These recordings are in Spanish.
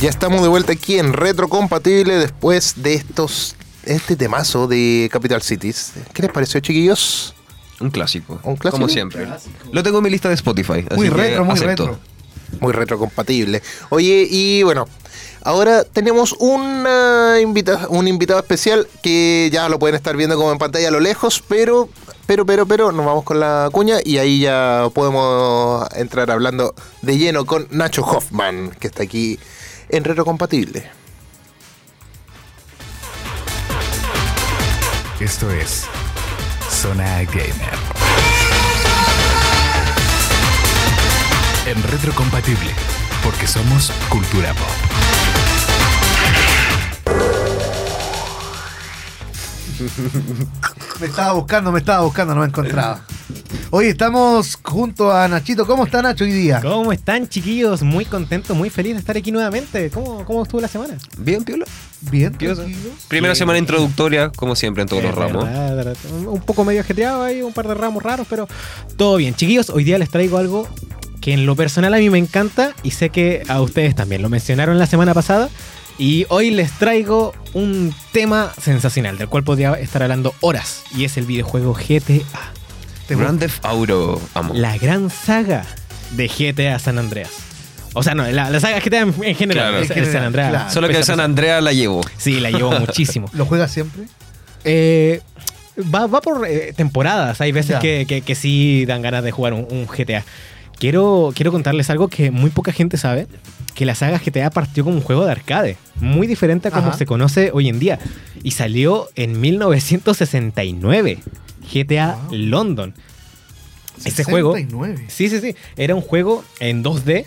Ya estamos de vuelta aquí en Retrocompatible después de estos este temazo de Capital Cities. ¿Qué les pareció, chiquillos? Un clásico. ¿Un clásico? Como siempre. Lo tengo en mi lista de Spotify. así Muy que retro, muy acepto. retro. Muy retrocompatible. Oye, y bueno, ahora tenemos una invita un invitado especial que ya lo pueden estar viendo como en pantalla a lo lejos, pero, pero, pero, pero, nos vamos con la cuña y ahí ya podemos entrar hablando de lleno con Nacho Hoffman, que está aquí en Retrocompatible. Esto es Zona Gamer. En retrocompatible, porque somos cultura pop. Me estaba buscando, me estaba buscando, no me encontraba. Hoy estamos junto a Nachito. ¿Cómo está Nacho hoy día? ¿Cómo están, chiquillos? Muy contento, muy feliz de estar aquí nuevamente. ¿Cómo, cómo estuvo la semana? Bien, Piola. Bien, tranquilos. Primera semana introductoria, como siempre, en todos los Es ramos. verdad, verdad. Un poco medio ajetreado ahí, un par de ramos raros, pero todo bien. Chiquillos, hoy día les traigo algo que en lo personal a mí me encanta y sé que a ustedes también. Lo mencionaron la semana pasada. Y hoy les traigo un tema sensacional del cual podría estar hablando horas. Y es el videojuego GTA. Grand Theft Auto, amo. La gran saga de GTA San Andreas. O sea, no, la, la saga GTA en, en general. Claro. el- En el general, San Andreas. claro. Solo que el San pesado. Andrea la llevo. Sí, la llevo muchísimo. ¿Lo juegas siempre? Eh, va, va por eh, temporadas. Hay veces que- que sí dan ganas de jugar un, un GTA. Quiero, quiero contarles algo que muy poca gente sabe. Que la saga GTA partió como un juego de arcade. Muy diferente a como Ajá. se conoce hoy en día. Y salió en 1969. GTA Wow. London. Ese juego... 69. Sí, sí, sí. Era un juego en 2D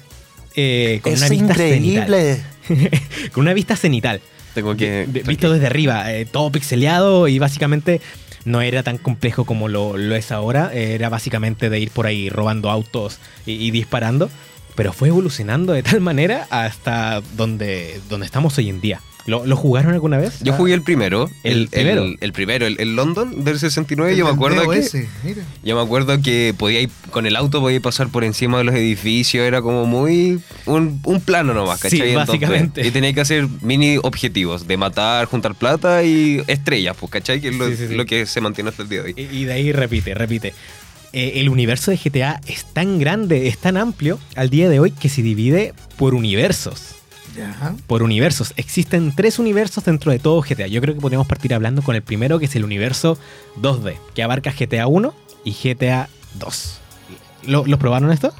eh, con es una vista increíble. cenital. con una vista cenital. Tengo que. De- visto desde arriba, eh, todo pixeleado y básicamente no era tan complejo como lo, lo es ahora. Era básicamente de ir por ahí robando autos y, y disparando. Pero fue evolucionando de tal manera hasta donde, donde estamos hoy en día. ¿Lo, lo jugaron alguna vez? Yo jugué el primero. El primero. El, el primero, el, el London del 69. yo me El acuerdo que. DOS, mira. Yo me acuerdo que podía ir, con el auto podía pasar por encima de los edificios, era como muy un, un plano nomás, Sí, ¿cachai? Entonces, básicamente. y tenía que hacer mini objetivos de matar, juntar plata y estrellas, pues, ¿cachai? Que es lo, Sí, sí, sí. lo que se mantiene hasta el día de hoy. Y, y de ahí repite, repite. Eh, el universo de GTA es tan grande, es tan amplio al día de hoy que se divide por universos. Ya. por universos. Existen tres universos dentro de todo GTA. Yo creo que podríamos partir hablando con el primero, que es el universo 2D, que abarca GTA 1 y GTA 2. ¿Lo, ¿Los probaron esto?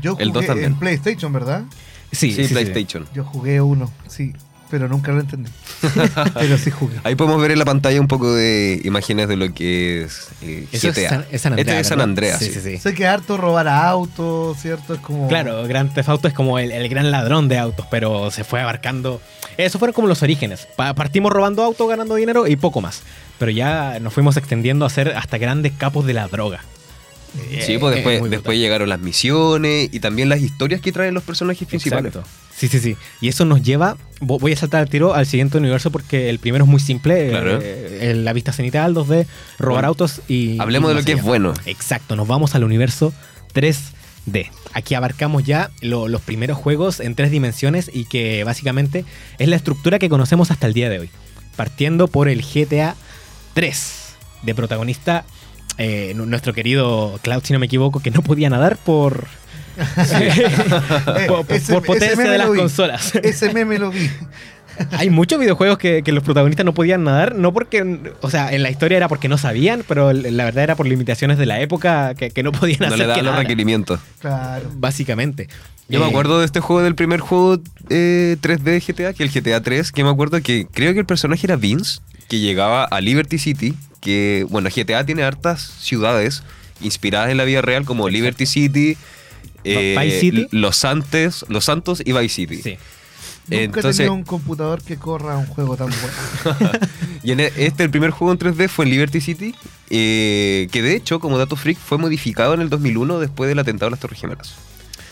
Yo El dos jugué también. en PlayStation, ¿verdad? Sí, PlayStation. Yo jugué uno, sí. Pero nunca lo entendí. pero sí jugué. Ahí podemos ver en la pantalla un poco de imágenes de lo que es eh, Eso GTA. es San, es San Este Andreas. es San. Andreas. Sí, sí. sí, sí. Sé que harto robar autos, ¿cierto? Es como. Claro, Grand Theft Auto es como el, el gran ladrón de autos, pero se fue abarcando. Esos fueron como los orígenes. Pa- partimos robando autos, ganando dinero y poco más. Pero ya nos fuimos extendiendo a ser hasta grandes capos de la droga. Sí, Eh, pues es después, después llegaron las misiones y también las historias que traen los personajes principales. Exacto. Sí, sí, sí. Y eso nos lleva, vo- voy a saltar al tiro al siguiente universo porque el primero es muy simple, Claro. eh, la vista cenital, 2D, robar Bueno, autos y... hablemos y de lo que es bueno. Exacto, nos vamos al universo 3D. Aquí abarcamos ya lo- los primeros juegos en tres dimensiones y que básicamente es la estructura que conocemos hasta el día de hoy. Partiendo por el GTA 3, de protagonista eh, nu- nuestro querido Cloud, si no me equivoco, que no podía nadar por... Eh, por, por- ese- por ese potencia de las consolas. Ese meme lo vi. Hay muchos videojuegos que, que los protagonistas no podían nadar, no porque, o sea, en la historia era porque no sabían, pero la verdad era por limitaciones de la época que, que no podían No hacer le que daban los nada, requerimientos. Claro. Básicamente. Yo me Eh, acuerdo de este juego, del primer juego eh, 3D de GTA, que el GTA 3, que me acuerdo que creo que el personaje era Vince, que llegaba a Liberty City, que, bueno, GTA tiene hartas ciudades inspiradas en la vida real, como Liberty City, eh, Vice City. Los Santos, Los Santos y Vice City. Sí. Nunca he Entonces- tenido un computador que corra un juego tan bueno. Y en e- este, el primer juego en 3D fue en Liberty City, eh, que de hecho, como dato freak, fue modificado en el 2001 después del atentado a las Torres Gemelas.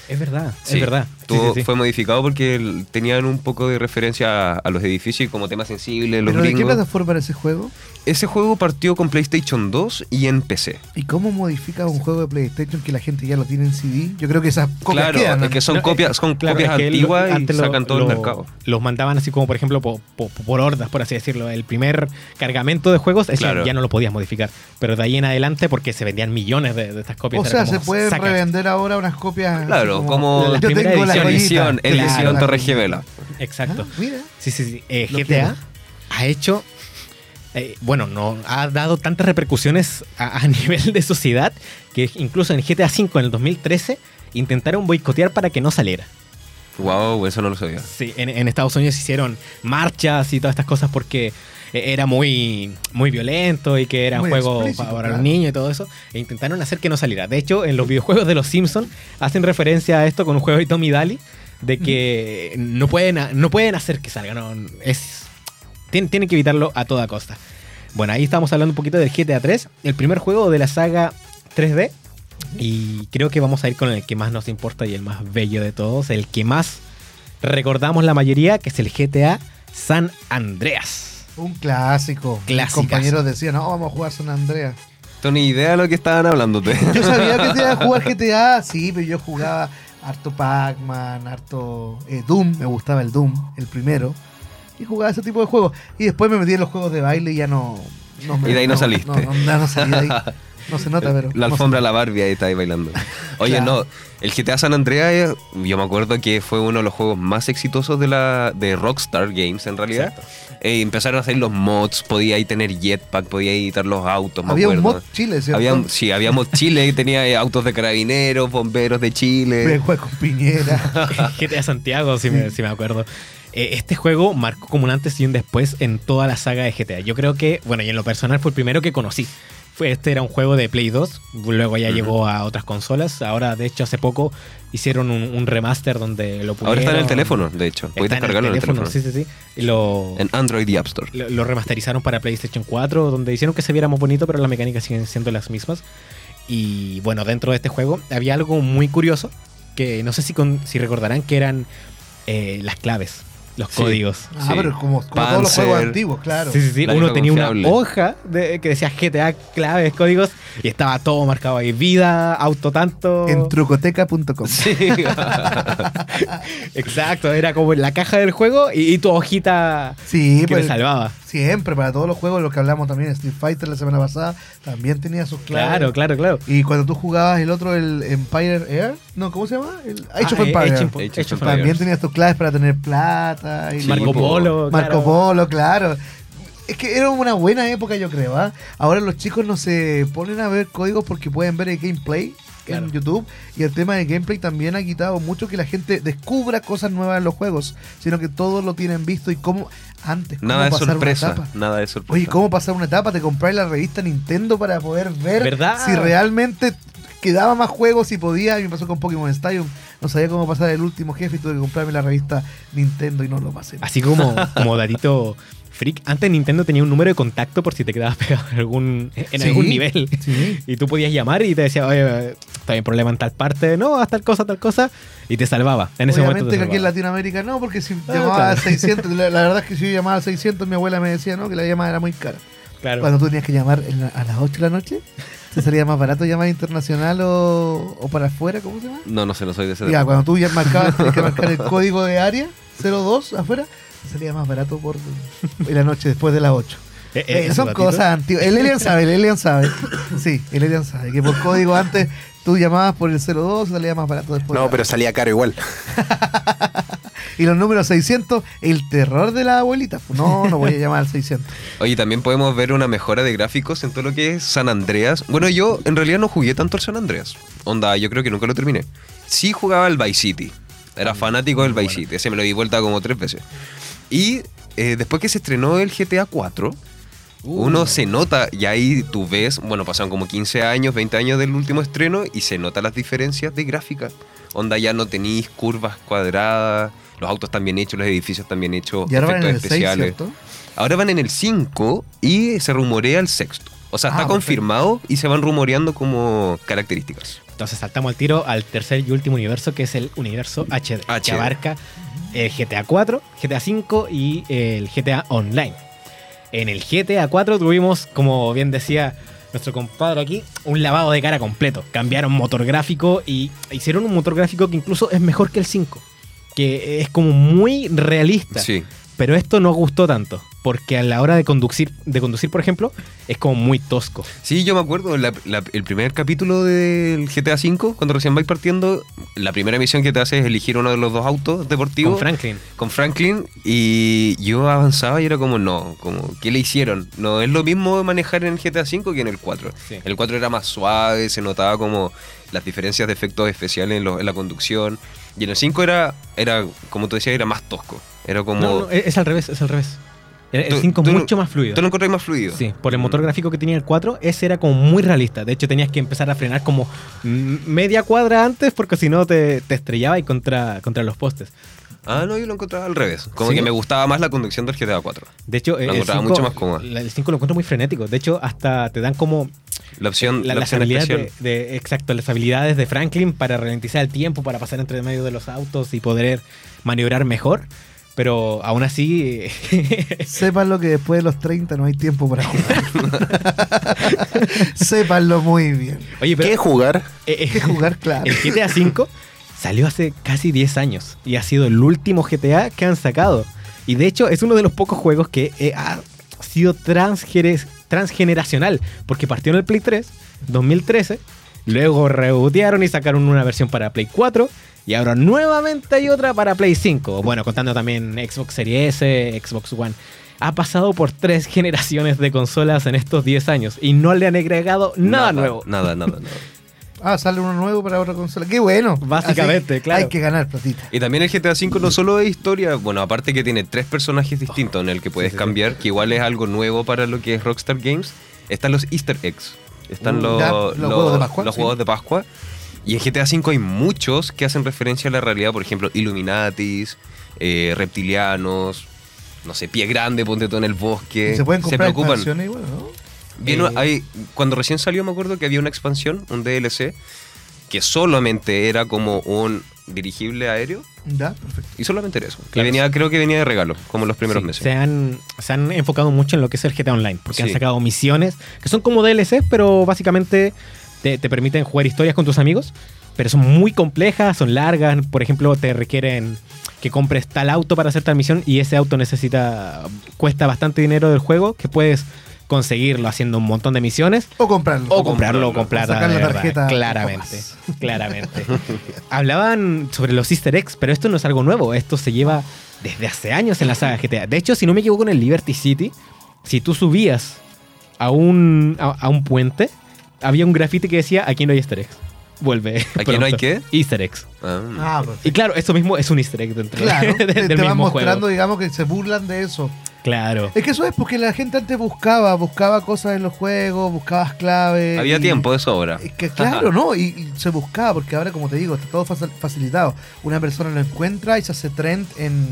Es verdad, Sí, es verdad. Sí, tuvo- sí, sí. Fue modificado porque tenían un poco de referencia a, a los edificios y como tema sensible, los ¿Pero de qué gringos. plataforma era ese juego? Ese juego partió con PlayStation 2 y en PC. ¿Y cómo modificas un juego de PlayStation que la gente ya lo tiene en CD? Yo creo que esas copias Claro, quedan, es que son No, copias, eh, son claro, copias es que lo- antiguas y antes lo- sacan todo el mercado. Los mandaban así como, por ejemplo, po- po- por, hordas, por así decirlo. El primer cargamento de juegos ese Claro. ya no lo podías modificar. Pero de ahí en adelante, porque se vendían millones de, de estas copias. O sea, como, se pueden revender ahora unas copias. Claro, como la yo primera tengo la edición, joyita. edición, Claro, edición la- Torre Gemela. Exacto. Ah, mira. Sí, sí, sí. Eh, GTA ha hecho. Eh, bueno, no ha dado tantas repercusiones a, a nivel de sociedad que incluso en GTA V en el 2013 intentaron boicotear para que no saliera. Wow, eso no lo sabía. Sí, en, en Estados Unidos hicieron marchas y todas estas cosas porque eh, era muy, muy violento y que era un juego para claro. los niños y todo eso. E intentaron hacer que no saliera. De hecho, en los videojuegos de los Simpsons hacen referencia a esto con un juego de Tommy Daly de que no pueden, no pueden hacer que salga. No, es, tienen, tienen que evitarlo a toda costa. Bueno, ahí estamos hablando un poquito del GTA 3, el primer juego de la saga 3D. Y creo que vamos a ir con el que más nos importa y el más bello de todos, el que más recordamos la mayoría, que es el GTA San Andreas. Un clásico. Mis compañeros decían, no, vamos a jugar San Andreas. Tengo ni idea de lo que estaban hablando. te. Yo sabía que te iba a jugar GTA, sí, pero yo jugaba harto Pac-Man, harto eh, Doom, me gustaba el Doom, el primero. Y jugaba ese tipo de juegos. Y después me metí en los juegos de baile y ya no. me- Y de ahí no saliste. No, no, no, no salí de ahí. No se nota, pero. La no alfombra, la Barbie, ahí está ahí bailando. Oye, Claro. no, el GTA San Andreas, yo me acuerdo que fue uno de los juegos más exitosos de la de Rockstar Games, en realidad. Eh, empezaron a hacer los mods, podía ahí tener jetpack, podía editar los autos, me Había un mod Chile, ¿cierto? Había, un- sí, había mod Chile, que tenía eh, autos de carabineros, bomberos de Me Chile. jugué con Piñera. GTA Santiago, si, me, si me acuerdo. Eh, este juego marcó como un antes y un después en toda la saga de GTA. Yo creo que, bueno, y en lo personal fue el primero que conocí. Fue, este era un juego de Play 2, luego ya llegó a otras consolas. Ahora, de hecho, hace poco hicieron un, un remaster donde lo Ahora está en el teléfono, de hecho. Puedes Está en el descargarlo en el teléfono, sí, sí, sí. Lo, En Android y App Store. lo, lo remasterizaron para PlayStation 4, donde hicieron que se viera más bonito, pero las mecánicas siguen siendo las mismas. Y bueno, dentro de este juego había algo muy curioso, que no sé si, con- si recordarán que eran eh, las claves, los Sí. códigos. Ah, Sí. pero como, como todos los juegos antiguos, claro. Sí, sí, sí. La Uno tenía una hoja de, que decía GTA, claves, códigos, y estaba todo marcado ahí. Vida, auto tanto. En trucoteca.com. Sí. Exacto, era como la caja del juego y, y tu hojita Sí, que me pues, salvaba. Siempre, para todos los juegos, los que hablamos también, Street Fighter la semana pasada, también tenía sus claves. Claro, claro, claro. Y cuando tú jugabas el otro, el Empire Air, no, ¿cómo se llama? El Age of Ah, eh. Age of- Age of Age of Empires. También tenías tus claves para tener plata. Y Sí, Marco po. Polo. Marco claro. Polo, claro. Es que era una buena época, yo creo. ¿ah? Ahora los chicos no se ponen a ver códigos porque pueden ver el gameplay Claro. en YouTube. Y el tema del gameplay también ha quitado mucho que la gente descubra cosas nuevas en los juegos, sino que todos lo tienen visto y cómo antes. cómo Nada de pasar una sorpresa. etapa. Nada de sorpresa. Oye, ¿cómo pasar una etapa? Te compré la revista Nintendo para poder ver ¿Verdad? si realmente quedaba más juegos y podía. Mí me pasó con Pokémon Stadium. No sabía cómo pasar el último jefe y tuve que comprarme la revista Nintendo y no lo pasé. Así como, como datito freak. Antes Nintendo tenía un número de contacto por si te quedabas pegado en algún, en Sí. algún nivel. Sí. Y tú podías llamar y te decía, oye, está bien problema en tal parte, no, haz tal cosa, tal cosa. Y te salvaba. En ese momento. Obviamente te que aquí en. Latinoamérica no, porque si Ah, llamaba claro. a 600, la, la verdad es que si yo llamaba a 600, mi abuela me decía no, que la llamada era muy cara. Claro. Cuando tú tenías que llamar en la- a las 8 de la noche, ¿te salía más barato llamar internacional o, o para afuera? ¿Cómo se llama? No, no sé, no soy de ese Ya, cuando tú ya marcabas, tenías que marcar el código de área 02 afuera, salía más barato por la noche después de las 8. Eh, eh, Eh, son cosas antiguas. El Elian sabe, el Elian sabe. Sí, el Elian sabe que por código antes tú llamabas por el 02 salía más barato después. de No, la pero salía caro igual. Y los números 600, el terror de la abuelita. No, no voy a llamar al 600. Oye, también podemos ver una mejora de gráficos en todo lo que es San Andreas. Bueno, yo en realidad no jugué tanto al San Andreas. Onda, yo creo que nunca lo terminé. Sí jugaba al Vice City. Era fanático del Vice City. Ese me lo di vuelta como tres veces. Y eh, después que se estrenó el GTA 4, uno se nota, y ahí tú ves, bueno, pasaron como 15 años, 20 años del último estreno, y se notan las diferencias de gráfica. Onda, ya no tenéis curvas cuadradas, los autos están bien hechos, los edificios están bien hechos, Y ahora van en efectos el 6, especiales. Ahora van en el 5 y se rumorea el sexto. O sea, Ah, está perfecto. confirmado y se van rumoreando como características. Entonces saltamos al tiro al tercer y último universo, que es el universo HD, que HD. abarca el GTA 4, GTA 5 y el GTA Online. En el GTA 4 tuvimos, como bien decía nuestro compadre aquí, un lavado de cara completo. Cambiaron motor gráfico y hicieron un motor gráfico que incluso es mejor que el 5. Que es como muy realista. Sí. Pero esto no gustó tanto. Porque a la hora de conducir, de conducir, por ejemplo, es como muy tosco. Sí, yo me acuerdo, la- la- el primer capítulo del GTA V, cuando recién vais partiendo, la primera misión que te hace es elegir uno de los dos autos deportivos. Con Franklin. con Franklin y yo avanzaba y era como, no, como, ¿qué le hicieron? No es lo mismo manejar en el GTA V que en el 4. Sí. El 4 era más suave, se notaba como las diferencias de efectos especiales en, lo- en la conducción. Y en el 5 era, era, como tú decías, era más tosco. Era como... No, no, es al revés, es al revés. El Tú- 5 tú es mucho más fluido. ¿Tú lo encontrás más fluido? Sí, por el motor gráfico que tenía el 4, ese era como muy realista. De hecho, tenías que empezar a frenar como media cuadra antes porque si no te, te estrellaba y contra, contra los postes. Ah, no, yo lo encontraba al revés. Como ¿Sí? que me gustaba más la conducción del GTA 4. De hecho, Lo el encontraba 5 mucho más cómodo. el 5 lo encuentro muy frenético. De hecho, hasta te dan como La opción, la- la, opción de, de- exacto, las habilidades de Franklin para ralentizar el tiempo, para pasar entre medio de los autos y poder maniobrar mejor. Pero aún así, Sépanlo que después de los 30 no hay tiempo para jugar. Sépanlo muy bien. oye, pero ¿Qué jugar? eh, eh, que jugar claro. El GTA V salió hace casi 10 años y ha sido el último GTA que han sacado. Y de hecho es uno de los pocos juegos que eh, ha sido transgeneracional, porque partió en el Play 3, 2013, luego rebotearon y sacaron una versión para Play 4. Y ahora nuevamente hay otra para Play 5. Bueno, contando también Xbox Series S, Xbox One. Ha pasado por tres generaciones de consolas en estos 10 años y no le han agregado nada, nuevo. Nada, nada, nada. Ah, sale uno nuevo para otra consola. Qué bueno. Básicamente, Así claro. Hay que ganar platita. Y también el GTA V no solo es historia, bueno, aparte que tiene tres personajes distintos en el que puedes sí, sí. cambiar, que igual es algo nuevo para lo que es Rockstar Games, están los Easter eggs, están Uh, los, ya, los los- juegos de Pascua, los sí. juegos de Pascua. Y en GTA V hay muchos que hacen referencia a la realidad, por ejemplo, Illuminatis, eh, reptilianos, no sé, pie grande, ponte tú en el bosque. Se pueden comprar preocupan. expansiones igual, ¿no? Vino- Eh, hay- cuando recién salió me acuerdo que había una expansión, un DLC, que solamente era como un dirigible aéreo Ya, perfecto. y solamente era eso. Que Claro. venía, creo que venía de regalo, como los primeros Sí, meses. Se han, se han enfocado mucho en lo que es el GTA Online, porque han sacado misiones que son como DLC, pero básicamente te, te permiten jugar historias con tus amigos, pero son muy complejas, son largas, por ejemplo, te requieren que compres tal auto para hacer tal misión y ese auto necesita, cuesta bastante dinero del juego, que puedes conseguirlo haciendo un montón de misiones O comprarlo. o comprarlo sacar de la verdad, tarjeta Claramente. Claramente. Hablaban sobre los Easter eggs, pero esto no es algo nuevo. Esto se lleva desde hace años en la saga GTA. De hecho, si no me equivoco, en el Liberty City, si tú subías a un, a, a un puente, había un grafiti que decía: aquí no hay Easter eggs. Vuelve. ¿Aquí no hay pronto". qué? Easter eggs. Ah. Ah, perfecto. Y claro, eso mismo es un Easter egg dentro Claro, de- te, del te van mismo mostrando, juego. digamos, que se burlan de eso. Claro. Es que eso es porque la gente antes buscaba, buscaba cosas en los juegos, buscabas claves. Había y- tiempo de sobra. Es que claro, ¿no? Y, y se buscaba, porque ahora, como te digo, está todo facil- facilitado. Una persona lo encuentra y se hace trend en,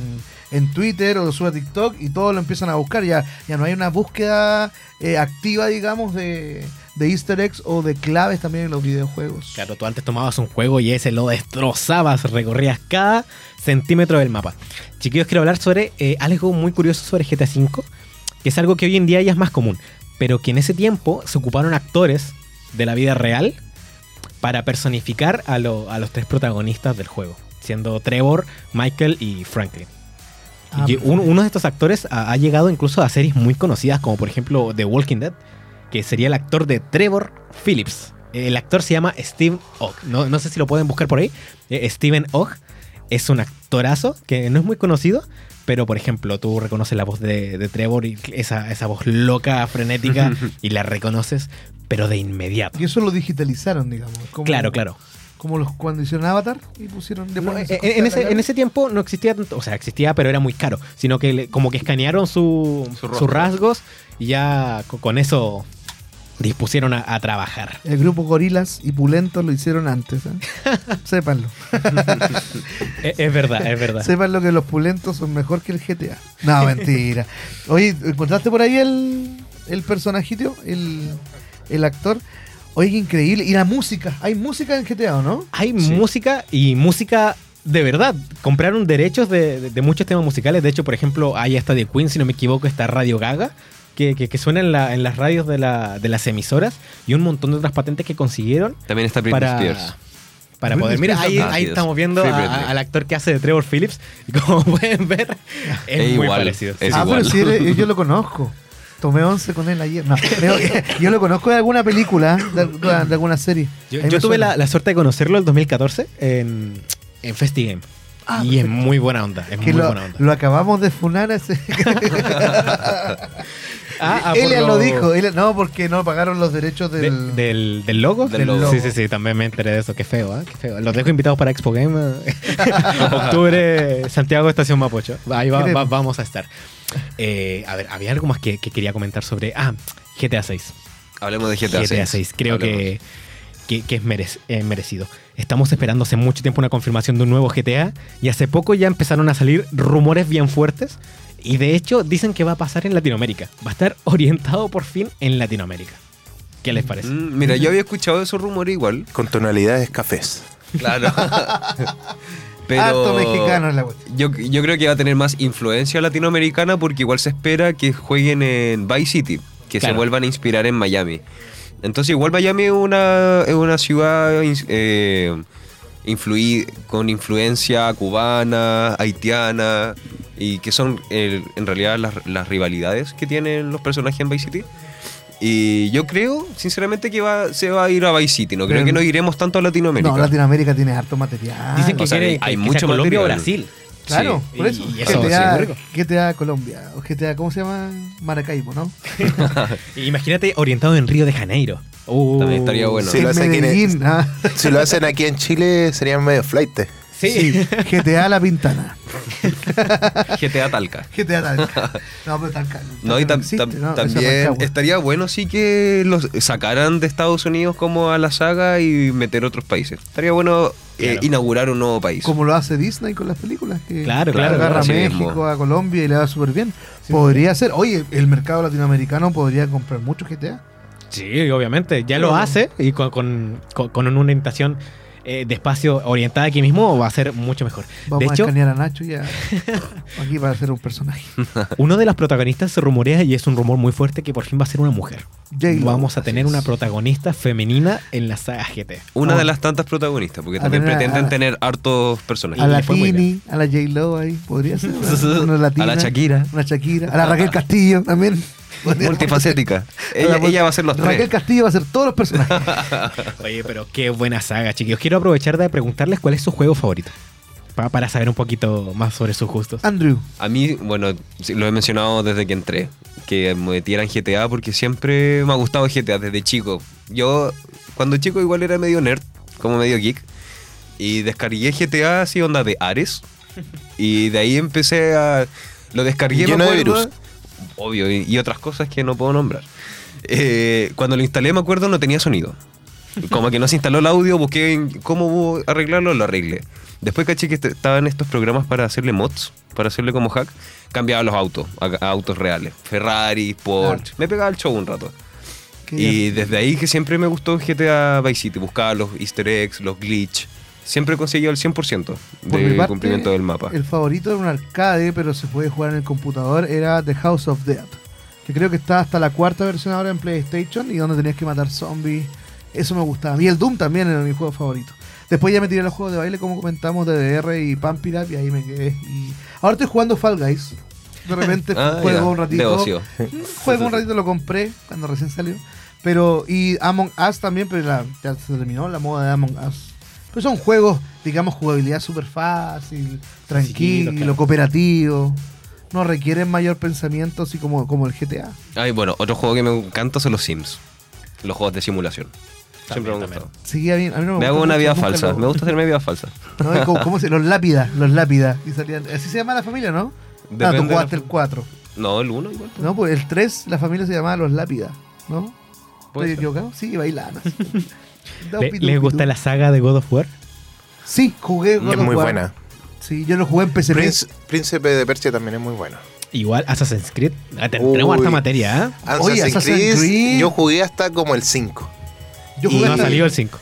en Twitter o lo sube a TikTok y todos lo empiezan a buscar. Ya, ya no hay una búsqueda eh, activa, digamos, de, de easter eggs o de claves también en los videojuegos. Claro, tú antes tomabas un juego y ese lo destrozabas, recorrías cada centímetro del mapa. Chiquillos, quiero hablar sobre eh, algo muy curioso sobre GTA V, que es algo que hoy en día ya es más común, pero que en ese tiempo se ocuparon actores de la vida real para personificar a, lo- a los tres protagonistas del juego, siendo Trevor, Michael y Franklin. Ah, Y uno de estos actores ha, ha llegado incluso a series muy conocidas, como por ejemplo The Walking Dead, que sería el actor de Trevor Phillips. El actor se llama Steve Ogg. No, no sé si lo pueden buscar por ahí. Eh, Steven Ogg es un actorazo que no es muy conocido, pero por ejemplo, tú reconoces la voz de, de Trevor y esa, esa voz loca, frenética, y la reconoces, pero de inmediato. Y eso lo digitalizaron, digamos. Como, Claro, claro. Como los cuando hicieron Avatar y pusieron de No, eh, esas en, cosas ese, en ese tiempo no existía tanto, o sea, existía, pero era muy caro, sino que le- como que escanearon su, Su sus rasgos y ya co- con eso dispusieron a, a trabajar. El grupo Gorilas y Pulentos lo hicieron antes. ¿eh? Sépanlo. Es, es verdad, es verdad. Sépanlo que los Pulentos son mejor que el GTA. No, mentira. Oye, ¿encontraste por ahí el, el personajito? El, el actor. Oye, qué increíble. Y la música. ¿Hay música en GTA o no? Hay Sí. música y música de verdad. Compraron derechos de, de- de muchos temas musicales. De hecho, por ejemplo, hay hasta de Queen, si no me equivoco, está Radio Gaga. Que, que, que suena en, la- en las radios de, la- de las emisoras y un montón de otras patentes que consiguieron También está Britney para, Spears. para poder. Mira, ahí, estamos viendo a- al actor que hace de Trevor Phillips y como pueden ver, es, Es muy igual, parecido. es ah, igual. pero sí, él- yo lo conozco. Tomé 11 con él ayer. No, eh, yo lo conozco de alguna película, de, de alguna serie. Yo, tuve la, la suerte de conocerlo el 2014 en, en FestiGame. Ah, y es muy buena onda. Es que muy lo, buena onda. lo acabamos de funar a ese. Ah, ah, Ella lo lo- dijo. No, porque no pagaron los derechos de- del. del, del logo. Del logo. Sí, sí, sí, también me enteré de eso. Qué feo, ¿eh? Qué feo. Los dejo invitados para Expo Game. eh. Octubre, Santiago, Estación Mapocho. Ahí va- vamos a estar. Eh, a ver, había algo más que, que quería comentar sobre. Ah, GTA 6. Hablemos de GTA, GTA 6. Creo que, que, que es merec- eh, merecido. Estamos esperando hace mucho tiempo una confirmación de un nuevo GTA y hace poco ya empezaron a salir rumores bien fuertes y de hecho dicen que va a pasar en Latinoamérica. Va a estar orientado por fin en Latinoamérica. ¿Qué les parece? Mm, mira, yo había escuchado esos rumores igual. Con tonalidades cafés. Claro. Pero Harto mexicano es la cuestión. yo, yo creo que va a tener más influencia latinoamericana porque igual se espera que jueguen en Vice City, que se vuelvan a inspirar en Miami. Entonces igual Miami es una, es una ciudad eh, influi- con influencia cubana, haitiana, y que son eh, en realidad las, las rivalidades que tienen los personajes en Vice City. Y yo creo, sinceramente, que va, se va a ir a Vice City. No creo Pero- que no iremos tanto a Latinoamérica. No, Latinoamérica tiene harto material. Dicen que o sea, quiere hay- hay que mucho sea Colombia o material. Brasil. Claro, Sí. por eso. Y eso GTA, sí. GTA Colombia. O GTA, ¿cómo se llama? Maracaibo, ¿no? Imagínate orientado en Río de Janeiro. Uh, También estaría bueno. Ah. Si lo hacen aquí en Chile, serían medio flight. Sí. Sí, GTA La Pintana. GTA Talca. GTA Talca. No, pero Talca. No, y tam- existe, tam- ¿no? También estaría bueno sí que los sacaran de Estados Unidos como a la saga y meter otros países. Estaría bueno eh, inaugurar un nuevo país. Como lo hace Disney con las películas. Que Claro, claro, Agarra a México, mismo. a Colombia y le va súper bien. Podría ser. Oye, el mercado latinoamericano podría comprar mucho GTA. Sí, obviamente. Ya lo hace y con, con- con- con una orientación eh, de espacio orientada aquí mismo va a ser mucho mejor. Vamos de a hecho, escanear a Nacho ya. Aquí para hacer un personaje. uno de los protagonistas se rumorea y es un rumor muy fuerte que por fin va a ser una mujer. Vamos a tener una protagonista femenina en la saga GT. Una Ah. de las tantas protagonistas, porque A también tener a- pretenden a- tener hartos personajes. A la Tini, a la J-Lo ahí, podría ser. Una, una latina, a la Shakira. Una Shakira. A la Raquel Castillo también. Multifacética. ella, La- ella va a ser los Raquel tres. Castillo va a ser todos los personajes. Oye, pero qué buena saga, chiquillos. Quiero aprovechar de preguntarles cuál es su juego favorito. Pa- para saber un poquito más sobre sus gustos. Andrew, A mí, bueno, lo he mencionado desde que entré, que me metieran GTA porque siempre me ha gustado GTA desde chico. Yo, cuando chico igual era medio nerd, como medio geek, y descargué GTA así onda de Ares, y de ahí empecé a... Lo descargué, Lleno de acuerdo, virus. Obvio, y, y otras cosas que no puedo nombrar. Eh, cuando lo instalé, me acuerdo, no tenía sonido. Como que no se instaló el audio, busqué cómo arreglarlo, lo arreglé. Después caché que est- estaban estos programas para hacerle mods, para hacerle como hack. Cambiaba los autos, a, a autos reales. Ferrari, Porsche. Me pegaba el show un rato. ¿qué- Y desde ahí que siempre me gustó GTA Vice City. Buscaba los easter eggs, los glitch. Siempre conseguía el 100% por mi de parte, cumplimiento del mapa. El favorito era un arcade, pero se puede jugar en el computador, era The House of Dead. Que creo que está hasta la cuarta versión ahora en PlayStation y donde tenías que matar zombies. Eso me gustaba. Y el Doom también era mi juego favorito. Después ya me tiré a los juegos de baile, como comentamos, DDR y Up, y ahí me quedé. Y ahora estoy jugando Fall Guys. De repente Ah, juego ya, un ratito. Ocio. Juego un ratito, lo compré cuando recién salió. Pero, y Among Us también, pero la- ya se terminó la moda de Among Us. Pero son juegos, digamos, jugabilidad súper fácil, tranquilo, claro. cooperativo. No requieren mayor pensamiento, así como, como el GTA. Ay, bueno, otro juego que me encanta son los Sims. Los juegos de simulación. Siempre me gustado. Sí, a mí, a mí no me, Me gusta hago una vida falsa. lo- Me gusta hacerme vida falsa. No, es como- ¿Cómo se Los lápidas, los lápidas. Y salían, así se llama la familia, ¿no? Ah, Depende tú de la jugaste el fa- 4. No, el 1 igual. No, pues el 3, la familia se llamaba Los Lápidas, ¿no? ¿Estoy equivocado? Sí, bailan. ¿Le- ¿Les gusta la saga de God of War? Sí, jugué God Es of muy War. buena. Sí, yo lo jugué en PSP. Prince- Príncipe de Persia también es muy bueno. Igual Assassin's Creed. Ah. Tenemos harta materia, ¿eh? Oye, Assassin's Creed, Creed. yo jugué hasta como el 5. Yo Y jugué no ha salido el 5.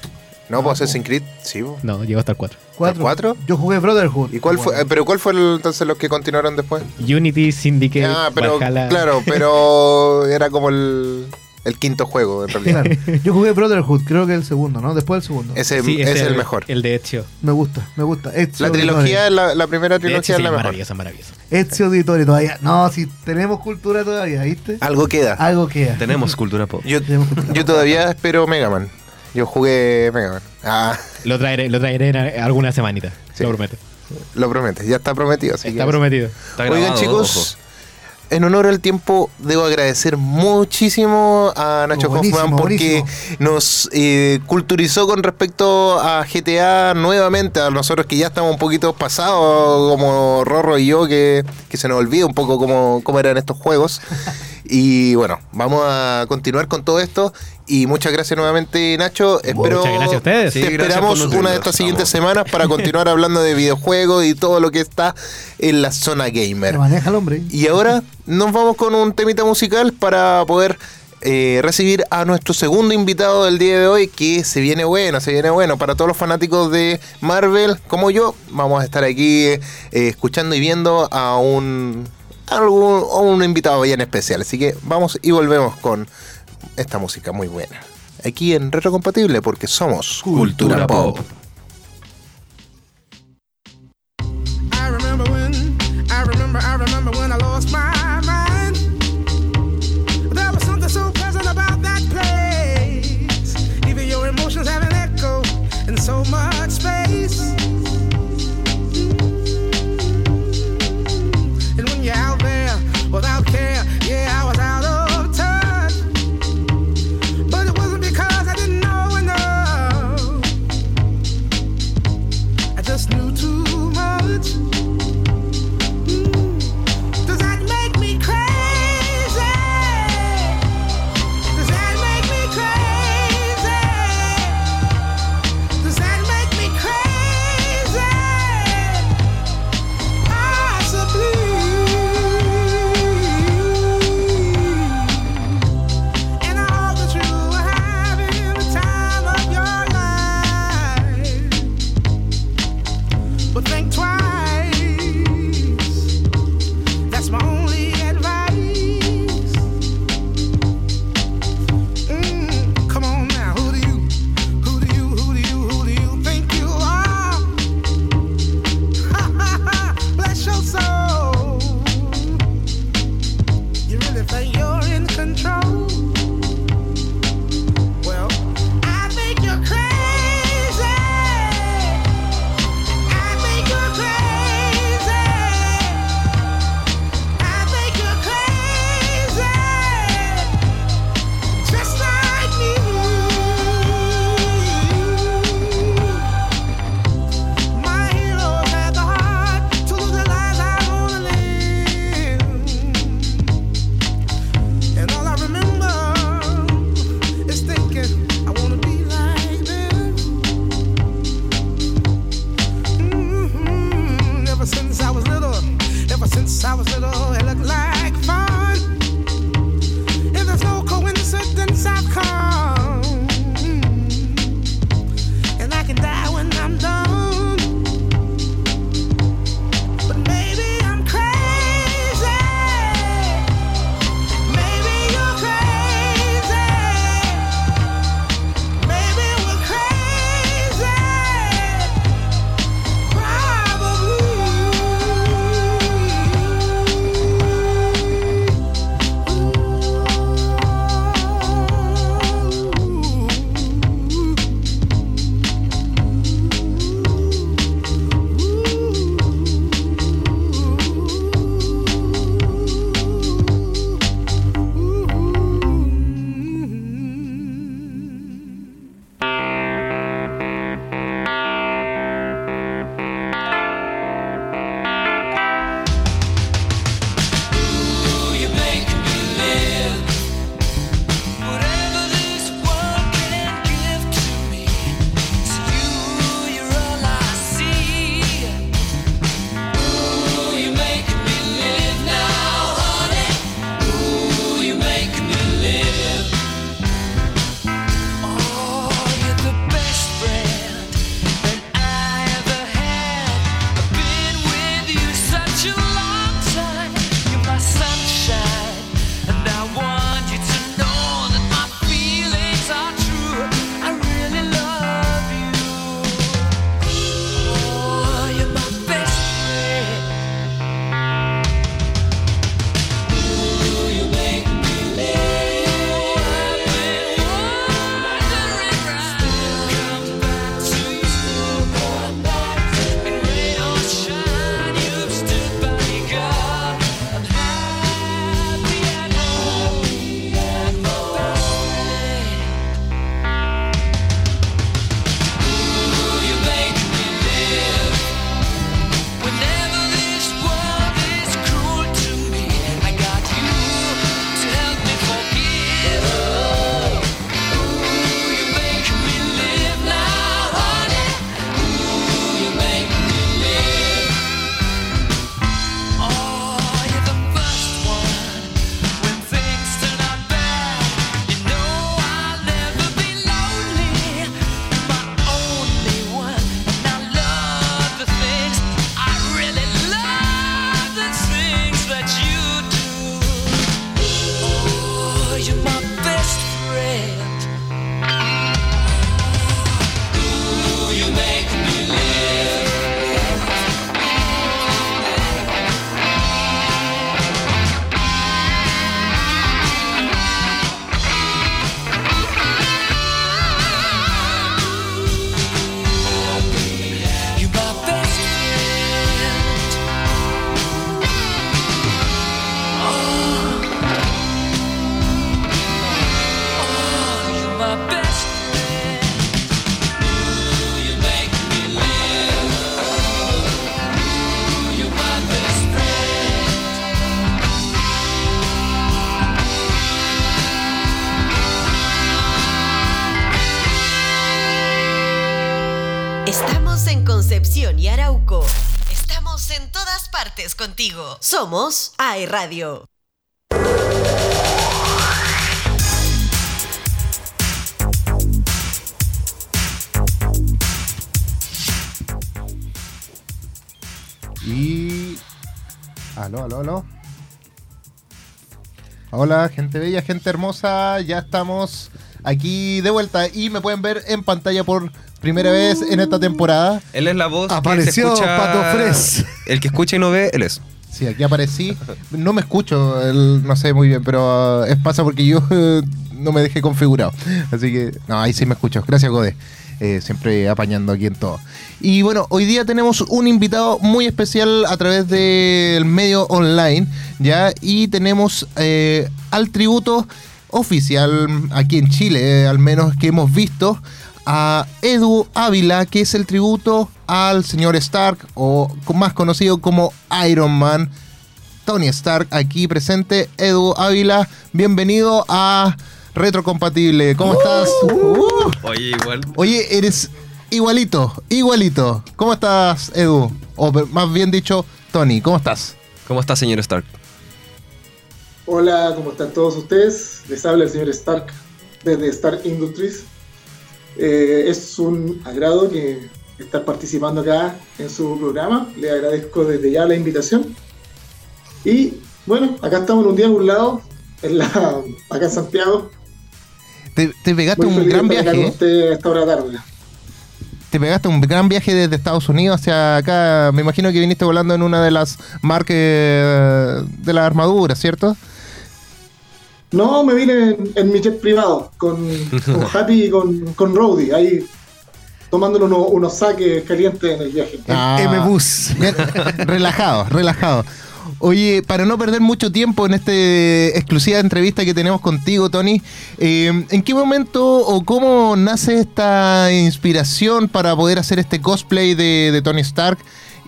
No, pues Assassin's Creed, sí. No, llegó hasta el 4. Cuatro. cuatro? Yo jugué Brotherhood. ¿Y cuál fue? Bueno. pero cuál fue el- entonces los que continuaron después? Unity, Syndicate, Ah, pero Valhalla. claro, pero era como el, el quinto juego en realidad. Claro. Yo jugué Brotherhood, creo que el segundo, ¿no? Después el segundo. Ese Sí, es ese el, mejor. El de Ezio. Me gusta, me gusta. Ezio la trilogía, la, la primera trilogía es sí, la mejor. maravillosa, maravillosa. Ezio Auditore todavía. No, si tenemos cultura todavía, ¿viste? Algo queda. Algo queda. Tenemos cultura pop. Yo, cultura. yo todavía espero Mega Man. Yo jugué Mega Man. Ah, Lo traeré, lo traeré en alguna semanita. Sí. Lo prometo. lo prometes, ya está prometido. Así Está que- prometido. Está Oigan grabado, chicos, en honor al tiempo debo agradecer muchísimo a Nacho Buenísimo, Hoffman porque buenísimo. nos eh, culturizó con respecto a GTA nuevamente, a nosotros que ya estamos un poquito pasados, como Rorro y yo, que, que se nos olvida un poco cómo, cómo eran estos juegos. Y bueno, vamos a continuar con todo esto. Y muchas gracias nuevamente, Nacho. Espero Muchas gracias a ustedes. Te esperamos una de estas siguientes Vamos. semanas para continuar hablando de videojuegos y todo lo que está en la zona gamer. Se maneja el hombre. Y ahora nos vamos con un temita musical para poder eh, recibir a nuestro segundo invitado del día de hoy, que se viene bueno, se viene bueno. Para todos los fanáticos de Marvel, como yo, vamos a estar aquí eh, escuchando y viendo a un, a algún, a un invitado bien especial. Así que vamos y volvemos con esta música muy buena. Aquí en Retrocompatible, porque somos Cultura, Cultura Pop. Pop. Somos AE Radio. Y. Aló, aló, aló. Hola, gente bella, gente hermosa. Ya estamos aquí de vuelta y me pueden ver en pantalla por primera vez en esta temporada. Él es la voz Apareció que se escucha... Pato Fres. El que escucha y no ve, él es. Sí, aquí aparecí. No me escucho, el- no sé muy bien, pero uh, es pasa porque yo no me dejé configurado. Así que, no, ahí sí me escucho. Gracias, Gode. Eh, siempre apañando aquí en todo. Y bueno, hoy día tenemos un invitado muy especial a través del medio online, ¿ya? Y tenemos eh, al tributo oficial aquí en Chile, eh, al menos que hemos visto, a Edu Ávila, que es el tributo al señor Stark, o más conocido como Iron Man. Tony Stark aquí presente. Edu Ávila, bienvenido a Retrocompatible. ¿Cómo estás? Uh. Oye, igual. Oye, eres igualito, igualito. ¿Cómo estás, Edu? O más bien dicho, Tony, ¿cómo estás? ¿Cómo está, señor Stark? Hola, ¿cómo están todos ustedes? Les habla el señor Stark desde Stark Industries. Eh, es un agrado que estar participando acá en su programa. Le agradezco desde ya la invitación. Y bueno, acá estamos en un día lado en la, acá en Santiago. Te, te pegaste Muy un gran viaje. ¿eh? usted a esta hora tarde. Te pegaste un gran viaje desde Estados Unidos hacia acá. Me imagino que viniste volando en una de las marcas eh, de la armadura, ¿cierto? No, me vine en, en mi jet privado con, con Happy y con, con Rowdy, ahí tomándole unos, unos saques calientes en el viaje. Ah. M-Bus. Relajado, relajado. Oye, para no perder mucho tiempo en esta exclusiva entrevista que tenemos contigo, Tony, eh, ¿en qué momento o cómo nace esta inspiración para poder hacer este cosplay de, de Tony Stark?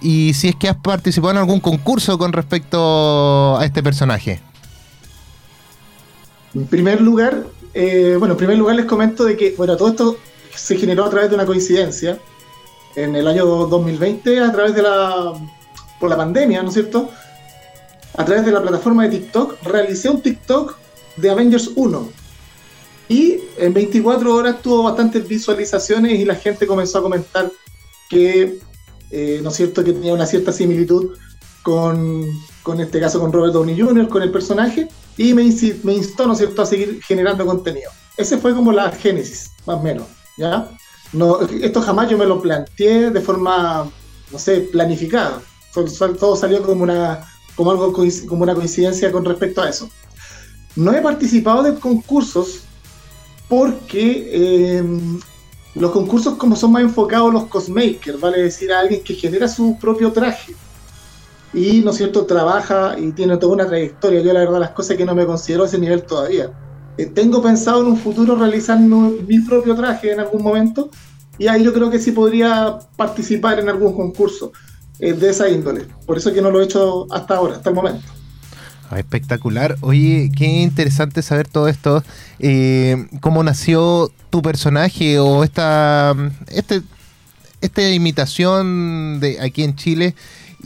Y si es que has participado en algún concurso con respecto a este personaje. En primer lugar, eh, bueno, en primer lugar les comento de que, bueno, todo esto se generó a través de una coincidencia. En el año 2020, a través de la, por la pandemia, ¿no es cierto? A través de la plataforma de TikTok, realicé un TikTok de Avengers 1. Y en 24 horas tuvo bastantes visualizaciones y la gente comenzó a comentar que, eh, ¿no es cierto?, que tenía una cierta similitud con, con este caso con Robert Downey Jr., con el personaje, y me, me instó, ¿no es cierto?, a seguir generando contenido. Ese fue como la génesis, más o menos, ¿ya? No, esto jamás yo me lo planteé de forma, no sé, planificada. Todo salió como una, como algo, como una coincidencia con respecto a eso. No he participado de concursos porque eh, los concursos como son más enfocados los cosmakers, vale decir a alguien que genera su propio traje y, ¿no es cierto?, trabaja y tiene toda una trayectoria. Yo la verdad las cosas que no me considero a ese nivel todavía. Eh, tengo pensado en un futuro realizar mi propio traje en algún momento y ahí yo creo que sí podría participar en algún concurso eh, de esa índole. Por eso que no lo he hecho hasta ahora, hasta el momento. Ah, espectacular. Oye, qué interesante saber todo esto. Eh, ¿Cómo nació tu personaje o esta, este, esta imitación de aquí en Chile?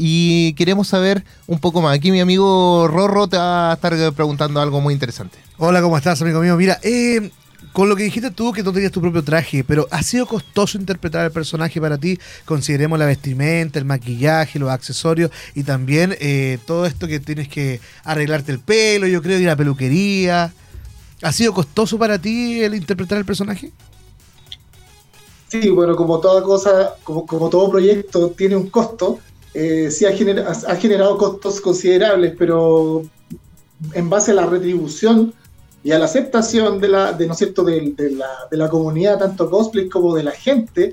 Y queremos saber un poco más. Aquí mi amigo Rorro te va a estar preguntando algo muy interesante. Hola, ¿cómo estás, amigo mío? Mira, eh, con lo que dijiste tú, que tú tenías tu propio traje, pero ¿ha sido costoso interpretar el personaje para ti? Consideremos la vestimenta, el maquillaje, los accesorios y también eh, todo esto que tienes que arreglarte el pelo, yo creo, ir a la peluquería. ¿Ha sido costoso para ti el interpretar el personaje? Sí, bueno, como toda cosa, como, como todo proyecto tiene un costo, eh, sí ha, gener- ha generado costos considerables, pero en base a la retribución y a la aceptación de la, de, ¿no cierto? de, de la, de la comunidad, tanto cosplay como de la gente,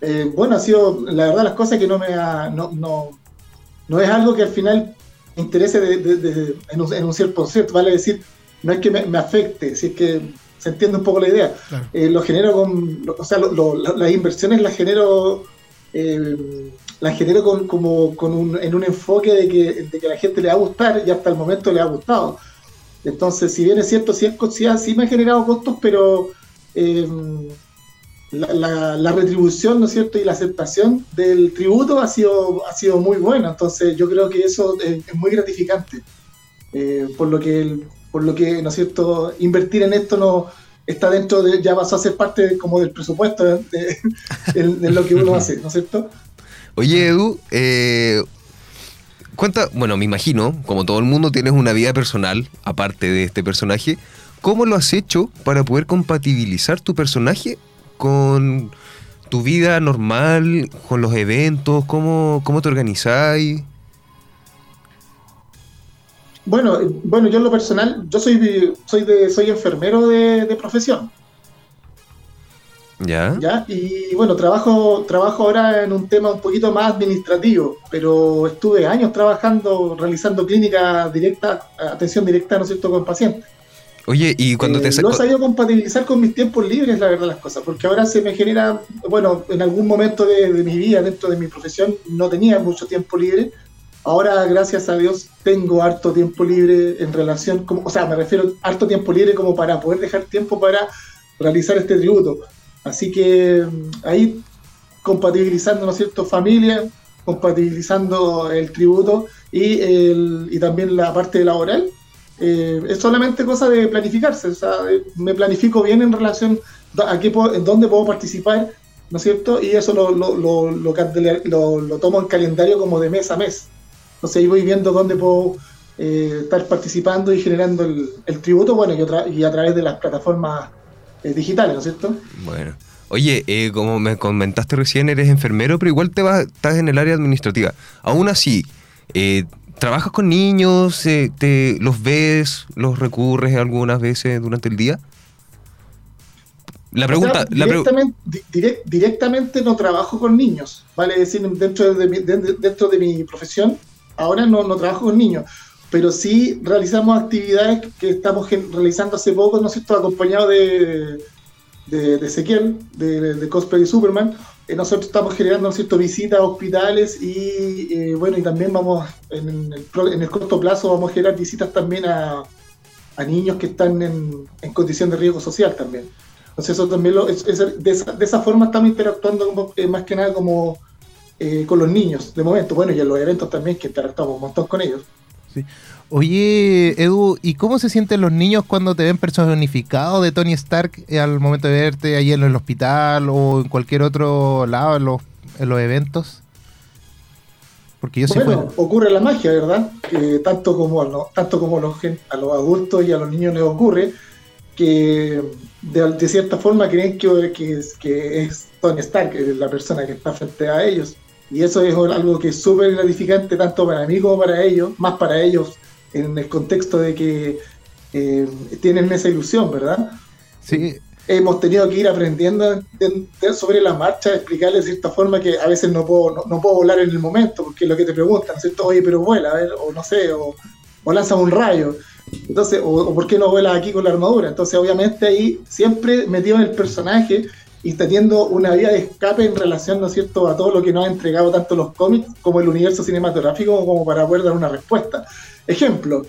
eh, bueno, ha sido, la verdad, las cosas que no me ha, no, no, no es algo que al final me interese de- de- de- en, un, en un cierto vale decir, no es que me, me afecte, si es que se entiende un poco la idea. Claro. Eh, lo genero con, o sea, lo- lo- la- las inversiones las genero, eh, las genero con, como, con un, en un enfoque de que, de que a la gente le va a gustar y hasta el momento le ha gustado. Entonces, si bien es cierto, sí, sí, sí me ha generado costos, pero eh, la, la- la retribución, ¿no es cierto? Y la aceptación del tributo ha sido, ha sido muy buena. Entonces yo creo que eso es, muy gratificante. Eh, por lo que, por lo que, ¿no es cierto? Invertir en esto no está dentro de, ya pasó a ser parte como del presupuesto de- de- de lo que uno hace, ¿no es cierto? Oye, Edu, eh, cuenta, bueno, me imagino, como todo el mundo, tienes una vida personal aparte de este personaje. ¿Cómo lo has hecho para poder compatibilizar tu personaje con tu vida normal, con los eventos? ¿Cómo, cómo te organizáis? Bueno, eh, bueno, yo en lo personal, yo soy soy de, soy enfermero de, de profesión, ¿Ya? ¿ya? Y bueno, trabajo, trabajo ahora en un tema un poquito más administrativo, pero estuve años trabajando, realizando clínica directa, atención directa, ¿no es cierto?, con pacientes. Oye, y cuando Eh, te... lo he sabido compatibilizar con mis tiempos libres, la verdad, las cosas, porque ahora se me genera, bueno, en algún momento de, de mi vida, dentro de mi profesión, no tenía mucho tiempo libre. Ahora, gracias a Dios, tengo harto tiempo libre en relación, como, o sea, me refiero a harto tiempo libre como para poder dejar tiempo para realizar este tributo. Así que mm, ahí compatibilizando, ¿no es cierto?, familia, compatibilizando el tributo y, el, y también la parte laboral, eh, es solamente cosa de planificarse. O sea, eh, me planifico bien en relación a qué puedo- en dónde puedo participar, ¿no es cierto? Y eso lo, lo, lo, lo, tomo en calendario como de mes a mes. Entonces ahí voy viendo dónde puedo eh, estar participando y generando el, tributo, bueno, y, otra- y a través de las plataformas digitales, ¿no es cierto? Bueno. Oye, eh, como me comentaste recién, eres enfermero, pero igual te vas, estás en el área administrativa. Aún así, eh, ¿trabajas con niños? Eh, te, ¿Los ves? ¿Los recurres algunas veces durante el día? La pregunta... O sea, la pre- directamente, di- direct- directamente no trabajo con niños, vale decir, dentro de mi, de- dentro de mi profesión, ahora no, no trabajo con niños, pero sí realizamos actividades que estamos realizando hace poco, ¿no es cierto?, acompañado de, de, de Ezequiel, de, de Cosplay Superman. Eh, nosotros estamos generando, ¿no visitas a hospitales y, eh, bueno, y también vamos, en el, en el corto plazo, vamos a generar visitas también a, niños que están en, condición de riesgo social también. Entonces eso también lo, es- de, esa, de esa forma estamos interactuando como, eh, más que nada como eh, con los niños de momento. Bueno, y en los eventos también que interactuamos un montón con ellos. Oye, Edu, ¿y cómo se sienten los niños cuando te ven personificado de Tony Stark eh, al momento de verte ahí en el hospital o en cualquier otro lado en los, en los eventos? Porque yo sí bueno, ocurre la magia, ¿verdad? Tanto como, a los- tanto como a, los, a los adultos y a los niños les ocurre, que de, de cierta forma creen que, que, es, que es Tony Stark, es la persona que está frente a ellos. Y eso es algo que es súper gratificante tanto para mí como para ellos, más para ellos en el contexto de que eh, tienen esa ilusión, ¿verdad? Sí, hemos tenido que ir aprendiendo de- de- sobre la marcha, explicarle de cierta forma que a veces no puedo, no, no puedo volar en el momento, porque es lo que te preguntan, ¿cierto? Oye, pero vuela, a ver, o no sé, o, o lanza un rayo. Entonces, o, o por qué no vuelas aquí con la armadura. Entonces, obviamente ahí siempre metido en el personaje y teniendo una vía de escape en relación, ¿no es cierto?, a todo lo que nos ha entregado tanto los cómics como el universo cinematográfico como para poder dar una respuesta. Ejemplo,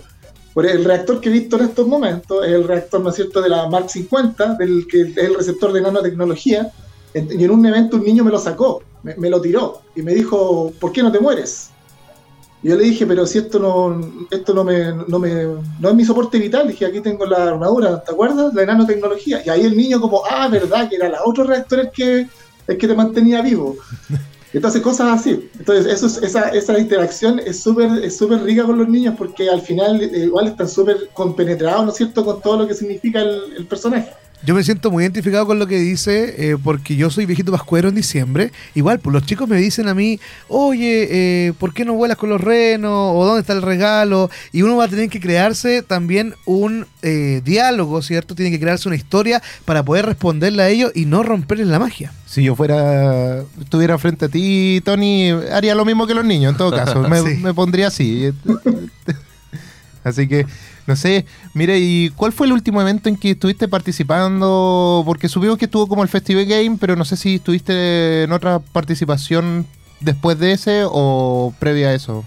por el reactor que he visto en estos momentos es el reactor, ¿no es cierto?, de la Mark 50, del que es el receptor de nanotecnología. Y en un evento un niño me lo sacó, me, me lo tiró y me dijo, ¿por qué no te mueres? Y yo le dije, pero si esto no, esto no me, no me, no es mi soporte vital, dije, aquí tengo la armadura, ¿te acuerdas? La nanotecnología. Y ahí el niño como, ah, verdad, que era la otro reactor el que, el que te mantenía vivo. Entonces, cosas así. Entonces, eso es- esa, esa interacción es súper es súper rica con los niños porque al final eh, igual están súper compenetrados, ¿no es cierto?, con todo lo que significa el, el personaje. Yo me siento muy identificado con lo que dice, eh, porque yo soy viejito pascuero en diciembre. Igual, pues los chicos me dicen a mí, oye, eh, ¿por qué no vuelas con los renos? ¿O dónde está el regalo? Y uno va a tener que crearse también un eh, diálogo, ¿cierto? Tiene que crearse una historia para poder responderle a ellos y no romperles la magia. si yo fuera, estuviera frente a ti, Tony, haría lo mismo que los niños, en todo caso. Me, Sí. me pondría así. Así que, no sé, mire, ¿y cuál fue el último evento en que estuviste participando? Porque supimos que estuvo como el Festival Game, pero no sé si estuviste en otra participación después de ese o previa a eso.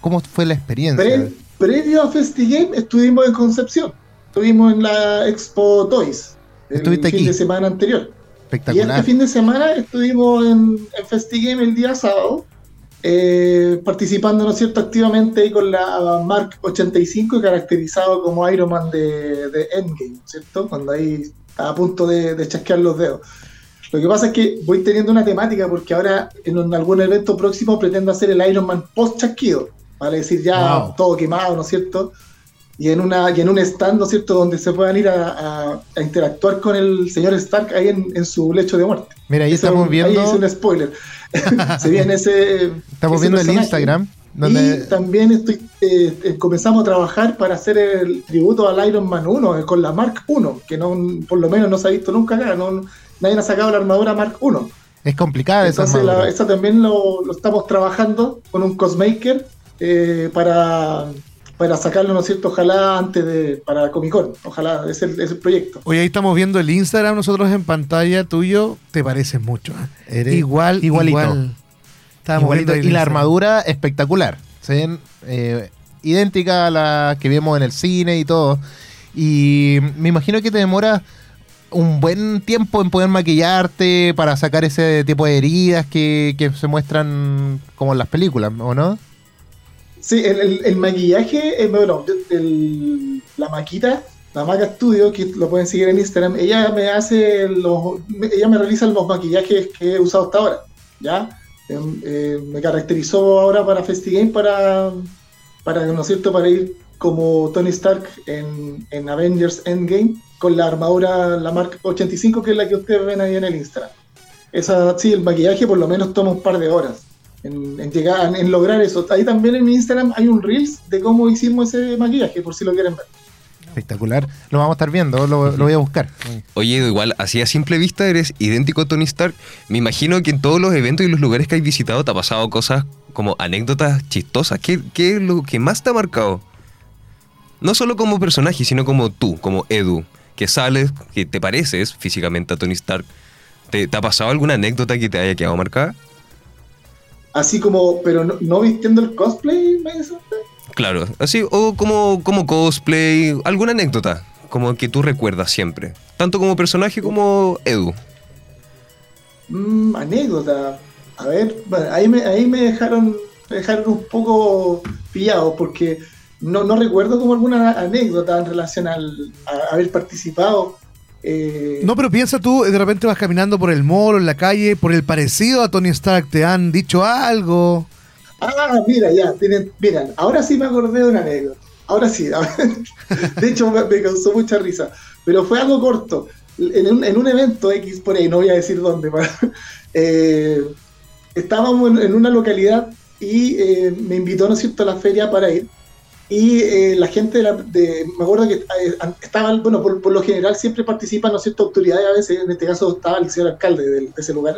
¿Cómo fue la experiencia? Pre- previo a FestiGame estuvimos en Concepción. Estuvimos en la Expo Toys. El Estuviste fin aquí. de semana anterior. Y Espectacular. este fin de semana estuvimos en, en FestiGame el día sábado, eh, participando, ¿no es cierto?, activamente ahí con la Mark 85 y caracterizado como Iron Man de, de Endgame, ¿cierto? Cuando ahí está a punto de, de chasquear los dedos. Lo que pasa es que voy teniendo una temática porque ahora en un- algún evento próximo pretendo hacer el Iron Man post chasquido, vale decir ya Wow. todo quemado, ¿no es cierto? Y en, una, y en un stand, ¿no es cierto?, donde se puedan ir a, a- a interactuar con el señor Stark ahí en, en su lecho de muerte. Mira, ahí estamos es un- Ahí viendo, hice un spoiler. se viene ese. estamos ese viendo el personaje. Instagram, Y donde también estoy, eh, eh, comenzamos a trabajar para hacer el tributo al Iron Man 1 eh, con la Mark 1, que no, por lo menos no se ha visto nunca acá. No, nadie ha sacado la armadura Mark 1. es complicada esa la, armadura. esa también lo, lo estamos trabajando con un cosmaker eh, para, para sacarlo, ¿no es cierto? Ojalá antes de. para Comic Con. Ojalá, es el, es el proyecto. Hoy ahí estamos viendo el Instagram nosotros en pantalla tuyo. Te pareces mucho. ¿eh? Eres igual, igualito. igual. Igualito, y la armadura espectacular. Se ven eh, idéntica a la que vemos en el cine y todo. Y me imagino que te demora un buen tiempo en poder maquillarte para sacar ese tipo de heridas que, que se muestran como en las películas, ¿o no? Sí, el, el- maquillaje, eh, bueno, la maquita, la Maca Studio, que lo pueden seguir en Instagram, ella me hace los, ella me realiza los maquillajes que he usado hasta ahora, ¿ya? Em, eh, me caracterizó ahora para FestiGame para, para, ¿no es cierto?, para ir como Tony Stark en, en Avengers Endgame con la armadura, la Mark 85, que es la que ustedes ven ahí en el Instagram. Esa, sí, el maquillaje por lo menos toma un par de horas en, en llegar, en, lograr eso. Ahí también en mi Instagram hay un Reels de cómo hicimos ese maquillaje, por si lo quieren ver. Espectacular. Lo vamos a estar viendo, lo, lo voy a buscar. Oye, Edu, igual, así a simple vista eres idéntico a Tony Stark. Me imagino que en todos los eventos y los lugares que has visitado te ha pasado cosas como anécdotas chistosas. ¿Qué, qué es lo que más te ha marcado? No solo como personaje, sino como tú, como Edu, que sales, que te pareces físicamente a Tony Stark. ¿Te, te ha pasado alguna anécdota que te haya quedado marcada? Así como, pero no, no vistiendo el cosplay, ¿me dice usted? Claro, así, o como, como cosplay, alguna anécdota, como que tú recuerdas siempre. Tanto como personaje como Edu. Mm, anécdota. A ver, bueno, ahí me, ahí me dejaron, me dejaron un poco pillado porque no, no recuerdo como alguna anécdota en relación al, a haber participado. Eh, No, pero piensa tú, de repente vas caminando por el mall en la calle, por el parecido a Tony Stark, te han dicho algo. Ah, mira, ya, tienen, miran, ahora sí me acordé de una anécdota. Ahora sí, de hecho me, me causó mucha risa, pero fue algo corto. En un, en un evento X por ahí, no voy a decir dónde, eh, estábamos en, en una localidad y eh, me invitó, ¿no es cierto?, a la feria para ir. Y eh, la gente, de la- de- me acuerdo que eh, estaban, bueno, por, por lo general siempre participan, ¿no es cierto?, autoridades a veces, en este caso estaba el señor alcalde de ese lugar.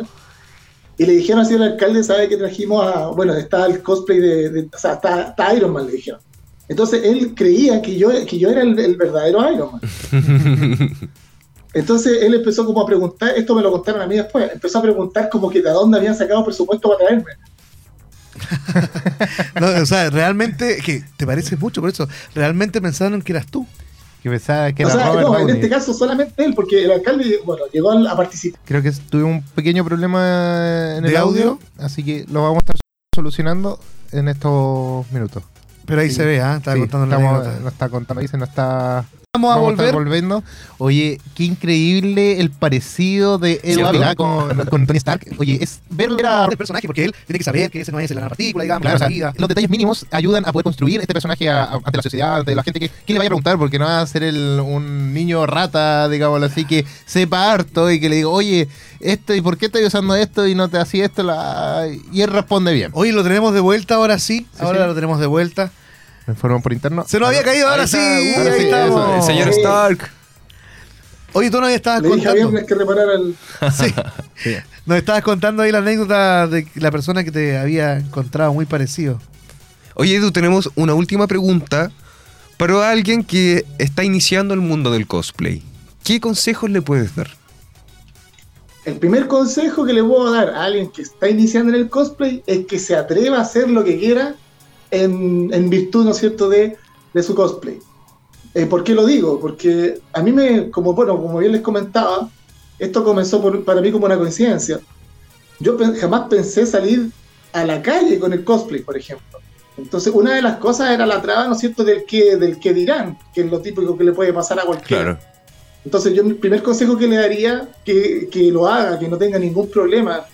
Y le dijeron al señor alcalde, ¿sabe que trajimos a. Bueno, está el cosplay de. de- o sea, está, está Iron Man, le dijeron. Entonces él creía que yo, que yo era el, el verdadero Iron Man. Entonces él empezó como a preguntar, esto me lo contaron a mí después, empezó a preguntar como que de dónde habían sacado presupuesto para traerme. No, o sea, realmente, que te pareces mucho, por eso, realmente pensaron que eras tú. Que pensaba que o era sea, Robert no, en Downey. este caso solamente él, porque el alcalde, bueno, llegó a, participar. Creo que tuve un pequeño problema en ¿De el audio, audio? así que lo vamos a estar solucionando en estos minutos. Pero ahí Sí. se ve, ¿ah? Estaba Sí, contando la estamos- anécdota. no está contando, dice, no está. Vamos a volver. volviendo. Oye, qué increíble el parecido de Edward con, con Tony Stark. Oye, es ver a el personaje, porque él tiene que saber que ese no es la partícula, digamos, Claro, o sea, la vida. los detalles mínimos ayudan a poder construir este personaje a- a- ante la sociedad, ante la gente que, que le vaya a preguntar, porque no va a ser el- un niño rata, digámoslo así, que sepa harto y que le diga, oye, esto, ¿y por qué estoy usando esto y no te hacía esto? La... Y él responde bien. Hoy lo tenemos de vuelta, ahora sí. ahora sí. lo tenemos de vuelta. Me informan por interno. Se nos había caído, ahora sí. está, ahora ahí sí, estamos. eso, El señor Sí. Stark. Oye, tú nos estabas Le dije a contando. Que reparar el. Sí. Nos estabas contando ahí la anécdota de la persona que te había encontrado muy parecido. Oye, Edu, tenemos una última pregunta para alguien que está iniciando el mundo del cosplay. ¿Qué consejos le puedes dar? El primer consejo que le puedo dar a alguien que está iniciando en el cosplay es que se atreva a hacer lo que quiera en, en virtud, ¿no es cierto?, de, de su cosplay. Eh, ¿Por qué lo digo? Porque a mí me, como bueno, como bien les comentaba, esto comenzó por- para mí como una coincidencia. Yo pe- jamás pensé salir a la calle con el cosplay, por ejemplo. Entonces, una de las cosas era la traba, ¿no es cierto?, del que, del que dirán, que es lo típico que le puede pasar a cualquiera. Claro. Entonces yo el primer consejo que le daría, que, que lo haga, que no tenga ningún problema.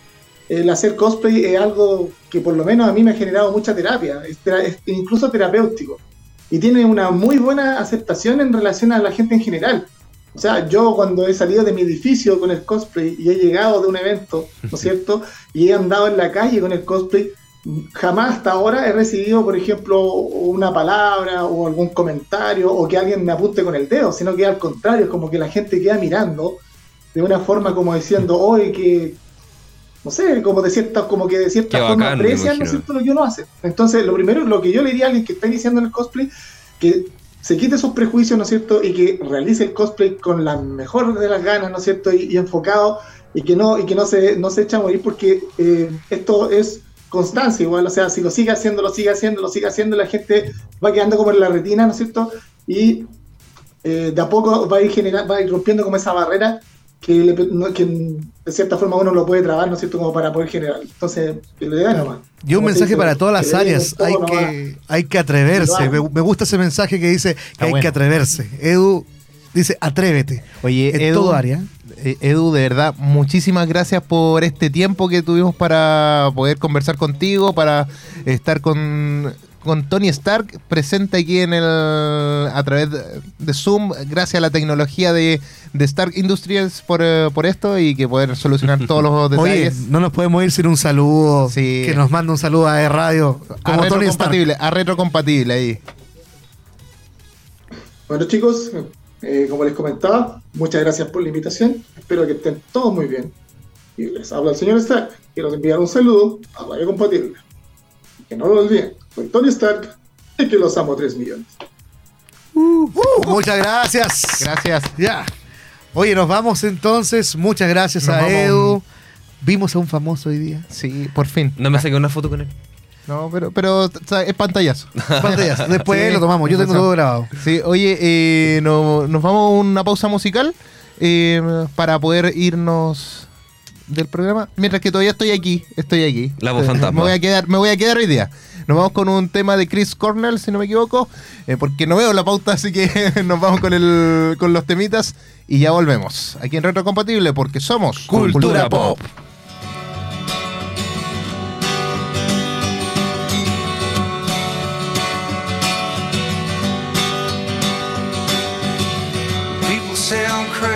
El hacer cosplay es algo que por lo menos a mí me ha generado mucha terapia, es tera- es incluso terapéutico. Y tiene una muy buena aceptación en relación a la gente en general. O sea, yo cuando he salido de mi edificio con el cosplay y he llegado de un evento, ¿no es cierto? Y he andado en la calle con el cosplay, jamás hasta ahora he recibido, por ejemplo, una palabra o algún comentario o que alguien me apunte con el dedo, sino que al contrario, es como que la gente queda mirando de una forma como diciendo, oye, que, no sé, como de cierta, como que de cierta Qué forma aprecian, ¿no es cierto?, lo que uno hace. Entonces, lo primero, lo que yo le diría a alguien que está iniciando el cosplay, que se quite sus prejuicios, ¿no es cierto?, y que realice el cosplay con la mejor de las ganas, ¿no es cierto?, y, y enfocado, y que no, y que no se, no se echa a morir, porque eh, esto es constancia igual, o sea, si lo sigue haciendo, lo sigue haciendo, lo sigue haciendo, la gente va quedando como en la retina, ¿no es cierto?, y eh, de a poco va a ir generando, va a ir rompiendo como esa barrera que, le- no- que de cierta forma uno lo puede trabar, ¿no es cierto?, como para poder generar. Entonces, que le da nomás. Y un mensaje dice, para todas las áreas. todo Hay nomás. que, hay que atreverse. Me, me gusta ese mensaje que dice que hay bueno. que atreverse. Edu dice, atrévete. Oye, En Edu, todo área. eh, Edu, de verdad, muchísimas gracias por este tiempo que tuvimos para poder conversar contigo, para estar con, con Tony Stark presente aquí en el a través de, Zoom, gracias a la tecnología de, de Stark Industries por, eh, por esto y que poder solucionar todos los Oye, detalles. no nos podemos ir sin un saludo. Sí. Que nos manda un saludo a E-Radio. a Como Tony Stark. retrocompatible, a retrocompatible ahí. Bueno chicos, eh, como les comentaba, muchas gracias por la invitación. Espero que estén todos muy bien. Y les habla el señor Stark. Quiero enviar un saludo a Radio Compatible. Que no lo olviden, soy Tony Stark y que los amo 3 millones. Uh, muchas gracias. Gracias. Ya. Oye, nos vamos entonces. Muchas gracias Nos a vamos. Edu. Vimos a un famoso hoy día. Sí, por fin. No me saqué una foto con él. No, pero, pero o sea, es pantallazo. Pantallas. Después Sí, lo tomamos. Yo tengo todo grabado. Sí, oye, eh, no- nos vamos a una pausa musical eh, para poder irnos del programa. Mientras que todavía estoy aquí, estoy aquí. La voz Eh, fantasma. Me voy a quedar, me voy a quedar hoy día. Nos vamos con un tema de Chris Cornell, si no me equivoco, eh, porque no veo la pauta, así que nos vamos con el, con los temitas y ya volvemos. Aquí en Retrocompatible, porque somos Cultura Pop. People say I'm crazy.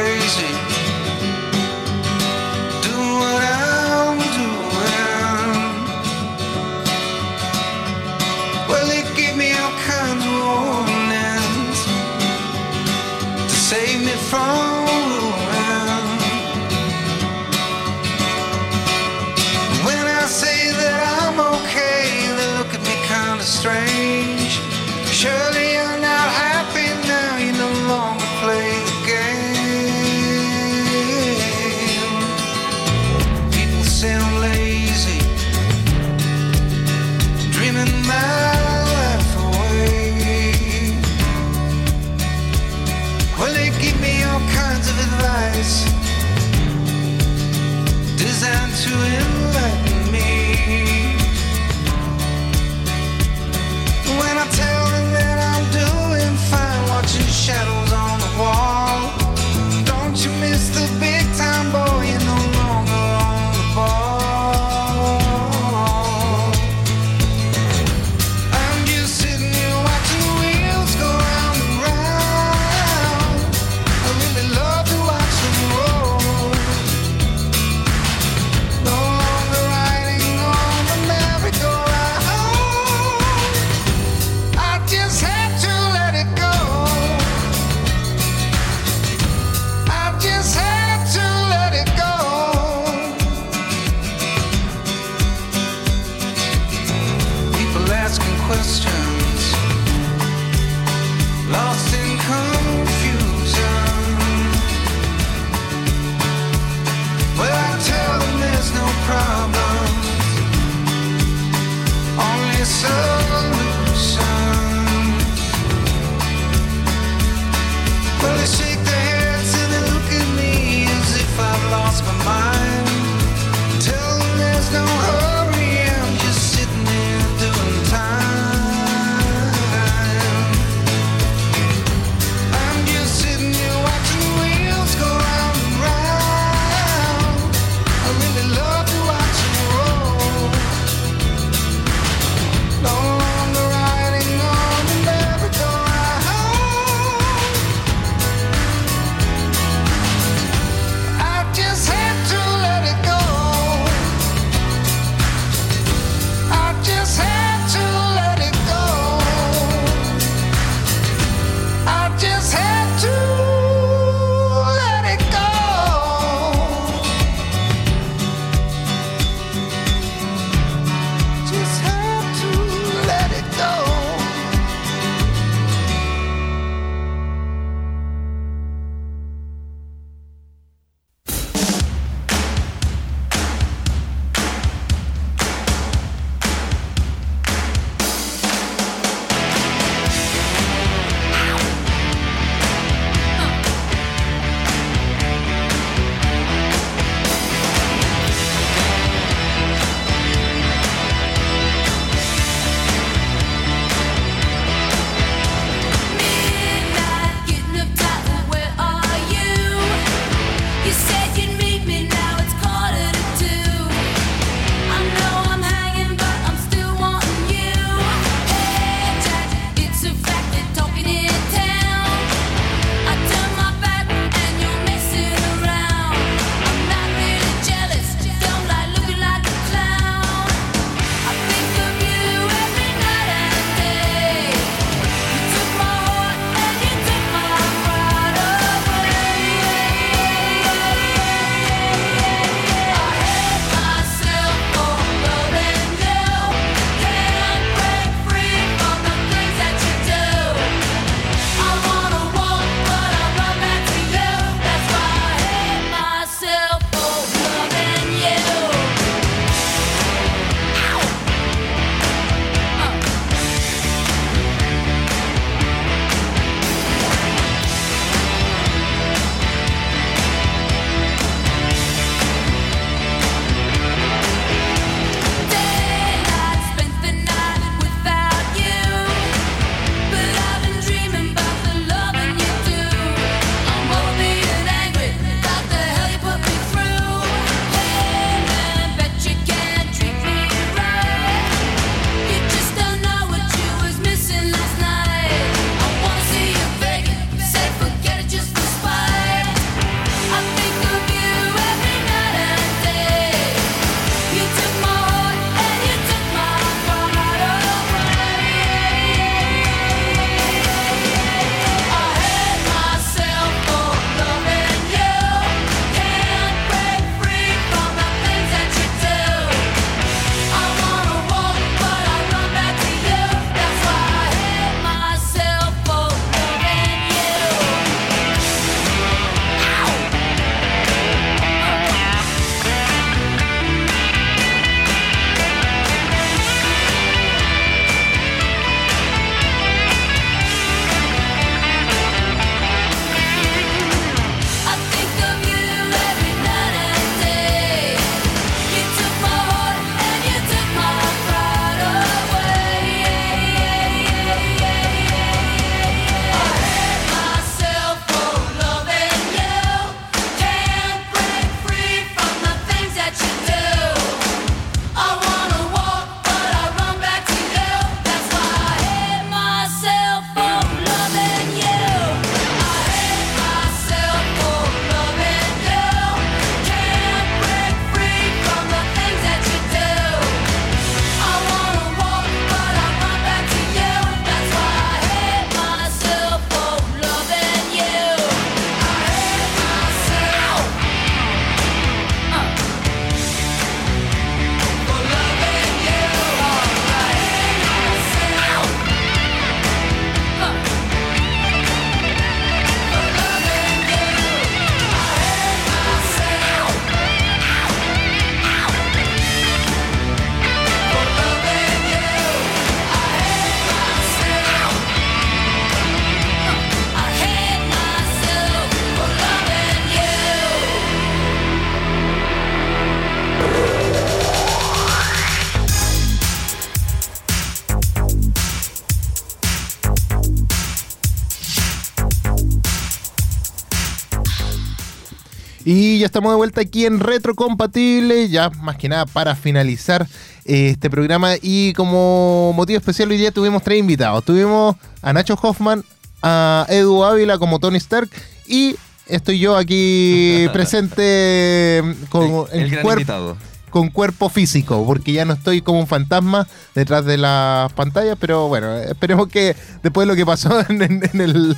Estamos de vuelta aquí en Retrocompatible, ya más que nada para finalizar eh, este programa. Y como motivo especial hoy día tuvimos tres invitados. Tuvimos a Nacho Hoffman, a Edu Ávila como Tony Stark y estoy yo aquí presente con el, el gran cuerpo invitado. Con cuerpo físico, porque ya no estoy como un fantasma detrás de las pantallas, pero bueno, esperemos que después de lo que pasó en, en- en el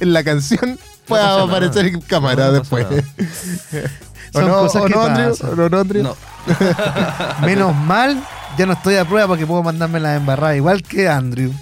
en la canción pueda aparecer en cámara No, después. ¿O no, cosas o que no, Andrew? pasan. ¿O no, no, Andrew? No, Menos mal, ya no estoy a prueba porque puedo mandarme la embarrada, igual que Andrew.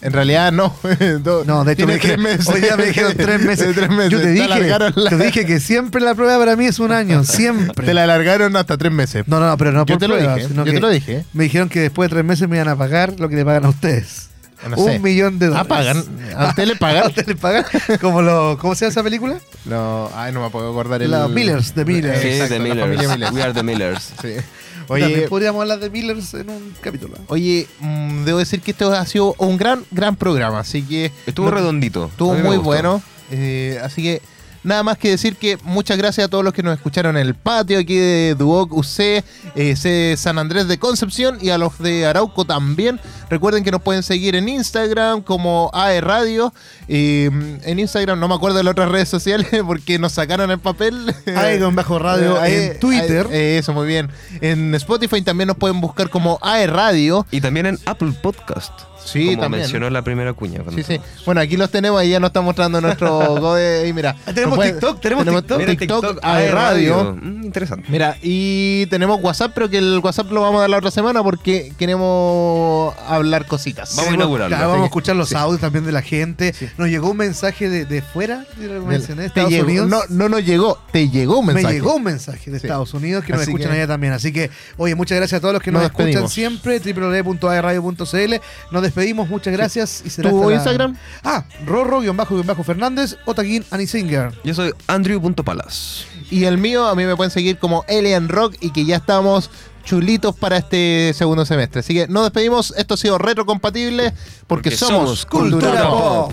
En realidad no. No, de hecho, me dijeron, tres meses. hoy día me dijeron tres meses. Tres meses. Yo te Te dije, alargaron la- te dije que siempre la prueba para mí es un año, siempre. Te la alargaron hasta tres meses. No, no, pero no Yo por te lo dije, yo te lo dije. Me dijeron que después de tres meses me iban a pagar lo que le pagan a ustedes. No un sé. millón de Ah, dólares. pagan. ¿A usted le ¿A pagan? usted le pagan? Como lo, ¿Cómo se llama esa película? No, ay, no me puedo acordar el... Los Millers, The Millers. sí, Exacto, The la Millers. We are the Millers. Sí. También Oye, podríamos hablar de Millers en un capítulo. Oye, mm, debo decir que esto ha sido un gran, gran programa, así que... Estuvo no- redondito. Estuvo A muy gustó. bueno, eh, así que nada más que decir que muchas gracias a todos los que nos escucharon en el patio aquí de Duoc UC, eh, San Andrés de Concepción y a los de Arauco también. Recuerden que nos pueden seguir en Instagram como AE Radio. eh, en Instagram no me acuerdo de las otras redes sociales porque nos sacaron el papel. AE con bajo radio AE, en Twitter. AE, eso, muy bien. En Spotify también nos pueden buscar como AE Radio. Y también en Apple Podcast. Sí, como también. mencionó la primera cuña. Sí, sí. Bueno, aquí los tenemos, ahí ya nos está mostrando nuestro Gode. Y mira, Ah, tenemos nos TikTok, tenemos TikTok. Mira, TikTok, AE Radio. Mm, interesante. Mira, y tenemos WhatsApp, pero que el WhatsApp lo vamos a dar la otra semana porque queremos hablar cositas. Vamos a inaugurarlo. Claro, vamos a escuchar los Sí. audios también de la gente. Nos llegó un mensaje de, de fuera, de mencioné, Estados llegó- Unidos. No, no nos llegó, te llegó un mensaje. Me llegó un mensaje de Sí. Estados Unidos que nos Así escuchan que- allá también. Así que, oye, muchas gracias a todos los que nos, Nos escuchan siempre. www.aerradio.cl. Nos despedimos, muchas gracias. Y será ¿Tu hasta la- Instagram? Ah, Rorro-Fernández o Taquín Anisinger. Yo soy Andrew.palas. Y el mío, a mí me pueden seguir como Alien Rock y que ya estamos chulitos para este segundo semestre. Así que nos despedimos. Esto ha sido retrocompatible porque, Porque somos, somos Cultura, Cultura Pop. Pop.